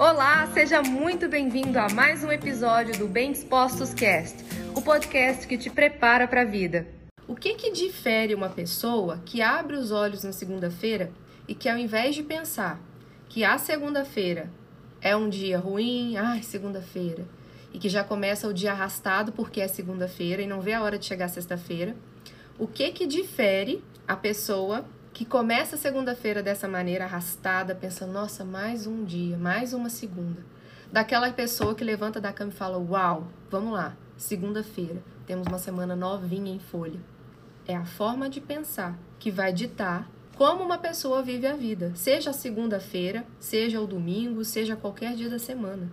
Olá, seja muito bem-vindo a mais um episódio do Bem Dispostos Cast, o podcast que te prepara para a vida. O que que difere uma pessoa que abre os olhos na segunda-feira e que ao invés de pensar que a segunda-feira é um dia ruim, ai, segunda-feira, e que já começa o dia arrastado porque é segunda-feira e não vê a hora de chegar sexta-feira, o que que difere a pessoa que começa segunda-feira dessa maneira arrastada, pensando, nossa, mais um dia, mais uma segunda. Daquela pessoa que levanta da cama e fala, uau, vamos lá, segunda-feira, temos uma semana novinha em folha. É a forma de pensar que vai ditar como uma pessoa vive a vida, seja a segunda-feira, seja o domingo, seja qualquer dia da semana.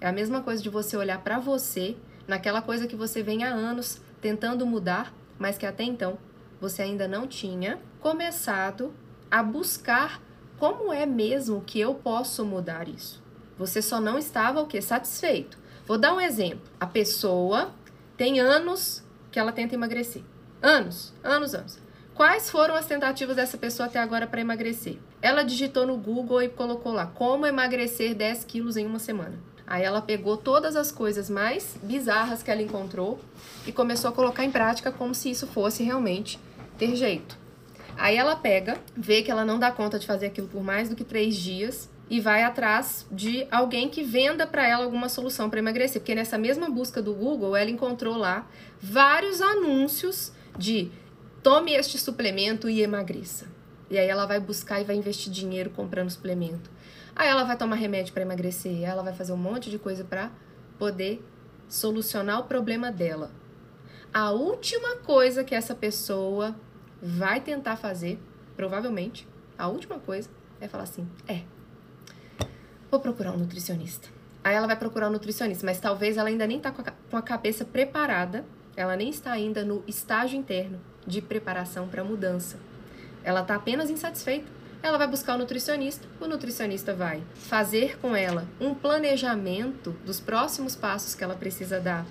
É a mesma coisa de você olhar para você, naquela coisa que você vem há anos tentando mudar, mas que até então você ainda não tinha começado a buscar como é mesmo que eu posso mudar isso. Você só não estava o que satisfeito. Vou dar um exemplo. A pessoa tem anos que ela tenta emagrecer. Anos, anos, anos. Quais foram as tentativas dessa pessoa até agora para emagrecer? Ela digitou no Google e colocou lá como emagrecer 10 quilos em uma semana. Aí ela pegou todas as coisas mais bizarras que ela encontrou e começou a colocar em prática como se isso fosse realmente ter jeito. Aí ela pega, vê que ela não dá conta de fazer aquilo por mais do que três dias e vai atrás de alguém que venda para ela alguma solução para emagrecer. Porque nessa mesma busca do Google, ela encontrou lá vários anúncios de tome este suplemento e emagreça. E aí ela vai buscar e vai investir dinheiro comprando suplemento. Aí ela vai tomar remédio para emagrecer, ela vai fazer um monte de coisa para poder solucionar o problema dela. A última coisa que essa pessoa vai tentar fazer, provavelmente, a última coisa é falar assim: é, vou procurar um nutricionista. Aí ela vai procurar um nutricionista, mas talvez ela ainda nem tá com a cabeça preparada, ela nem está ainda no estágio interno de preparação para mudança. Ela está apenas insatisfeita ela vai buscar o nutricionista, o nutricionista vai fazer com ela um planejamento dos próximos passos que ela precisa dar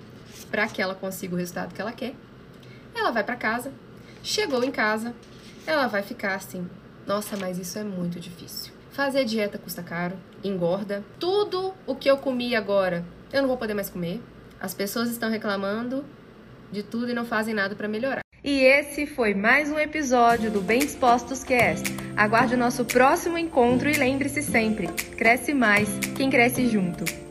para que ela consiga o resultado que ela quer. Ela vai para casa, chegou em casa, ela vai ficar assim: nossa, mas isso é muito difícil. Fazer dieta custa caro, engorda. Tudo o que eu comi agora, eu não vou poder mais comer. As pessoas estão reclamando de tudo e não fazem nada para melhorar. E esse foi mais um episódio do Bem Dispostos Cast. Aguarde o nosso próximo encontro e lembre-se sempre: cresce mais quem cresce junto.